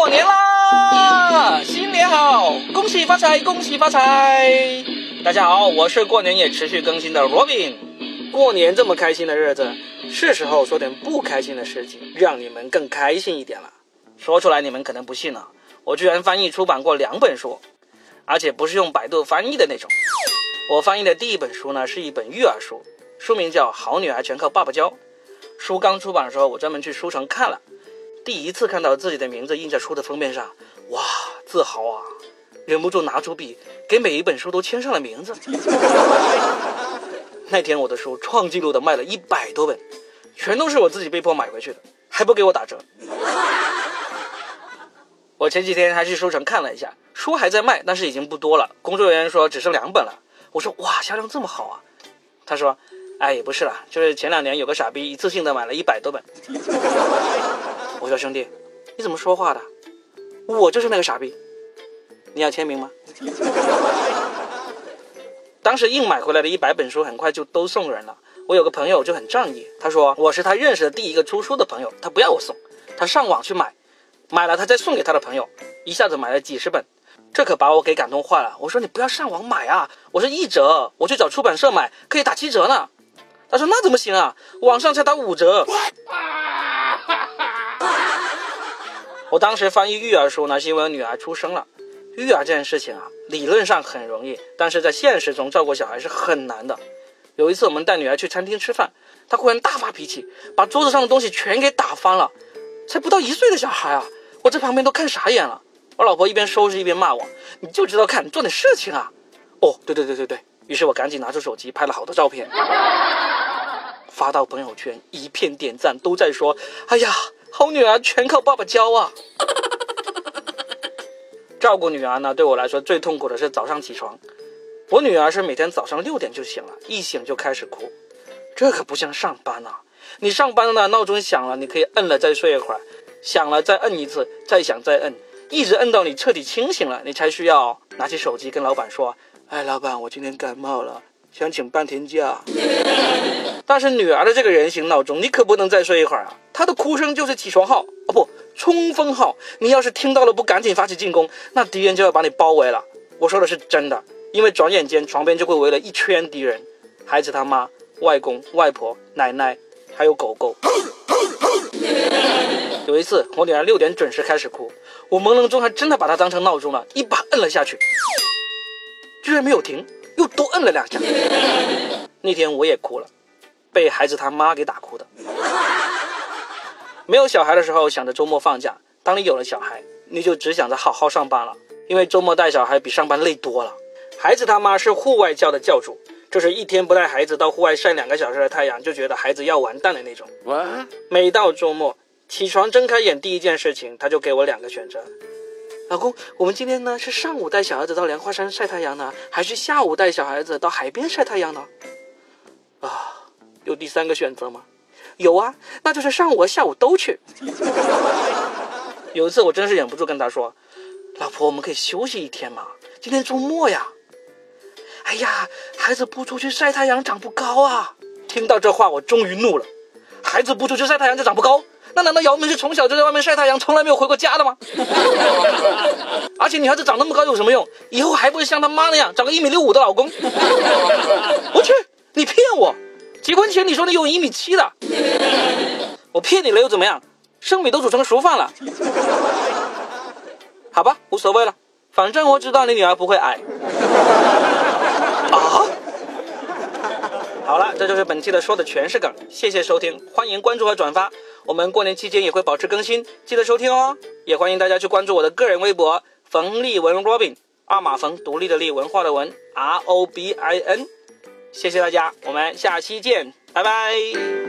过年啦！新年好，恭喜发财，恭喜发财！大家好，我是过年也持续更新的 Robin。过年这么开心的日子，是时候说点不开心的事情，让你们更开心一点了。说出来你们可能不信了，我居然翻译出版过两本书，而且不是用百度翻译的那种。我翻译的第一本书呢，是一本育儿书，书名叫《好女儿全靠爸爸教》。书刚出版的时候，我专门去书城看了。第一次看到自己的名字印在书的封面上，哇，自豪啊！忍不住拿出笔，给每一本书都签上了名字。那天我的书创纪录的卖了一百多本，全都是我自己被迫买回去的，还不给我打折。我前几天还去书城看了一下，书还在卖，但是已经不多了。工作人员说只剩两本了。我说哇，销量这么好啊！他说，哎，也不是啦，就是前两年有个傻逼一次性的买了一百多本。小兄弟，你怎么说话的？我就是那个傻逼，你要签名吗？当时硬买回来的一百本书，很快就都送人了。我有个朋友就很仗义，他说我是他认识的第一个出书的朋友，他不要我送，他上网去买，买了他再送给他的朋友，一下子买了几十本，这可把我给感动坏了。我说你不要上网买啊，我是一折，我去找出版社买可以打七折呢。他说那怎么行啊，网上才打五折。我当时翻译育儿书呢，是因为我女儿出生了。育儿这件事情啊，理论上很容易，但是在现实中照顾小孩是很难的。有一次我们带女儿去餐厅吃饭，她忽然大发脾气，把桌子上的东西全给打翻了。才不到一岁的小孩啊，我在旁边都看傻眼了。我老婆一边收拾一边骂我：“你就知道看，做点事情啊！”哦，对对对对对，于是我赶紧拿出手机拍了好多照片，发到朋友圈，一片点赞，都在说：“哎呀。”好女儿全靠爸爸教啊！照顾女儿呢，对我来说最痛苦的是早上起床。我女儿是每天早上六点就醒了，一醒就开始哭。这可不像上班啊！你上班呢，闹钟响了，你可以摁了再睡一会儿，响了再摁一次，再响再摁，一直摁到你彻底清醒了，你才需要拿起手机跟老板说：“哎，老板，我今天感冒了，想请半天假。”但是女儿的这个人形闹钟，你可不能再睡一会儿啊！他的哭声就是起床号哦，不，冲锋号。你要是听到了不赶紧发起进攻，那敌人就要把你包围了。我说的是真的，因为转眼间床边就会围了一圈敌人，孩子他妈、外公、外婆、奶奶，还有狗狗。有一次，我女儿六点准时开始哭，我朦胧中还真的把她当成闹钟了，一把摁了下去，居然没有停，又多摁了两下。那天我也哭了。被孩子他妈给打哭的。没有小孩的时候想着周末放假，当你有了小孩，你就只想着好好上班了，因为周末带小孩比上班累多了。孩子他妈是户外教的教主，就是一天不带孩子到户外晒两个小时的太阳，就觉得孩子要完蛋的那种。每到周末起床睁开眼第一件事情，他就给我两个选择：老公，我们今天呢是上午带小孩子到莲花山晒太阳呢，还是下午带小孩子到海边晒太阳呢？啊。有第三个选择吗？有啊，那就是上午和下午都去。有一次我真是忍不住跟他说：“老婆，我们可以休息一天吗？今天周末呀。”哎呀，孩子不出去晒太阳长不高啊！听到这话我终于怒了。孩子不出去晒太阳就长不高？那难道姚明是从小就在外面晒太阳，从来没有回过家的吗？而且女孩子长那么高有什么用？以后还不是像他妈那样找个一米六五的老公？我去，你骗我！结婚前你说你有一米七的，我骗你了又怎么样？生米都煮成熟饭了，好吧，无所谓了，反正我知道你女儿不会矮。啊！好了，这就是本期的说的全是梗，谢谢收听，欢迎关注和转发，我们过年期间也会保持更新，记得收听哦。也欢迎大家去关注我的个人微博冯立文 Robin，二马冯独立的立文化的文 R O B I N。谢谢大家，我们下期见，拜拜。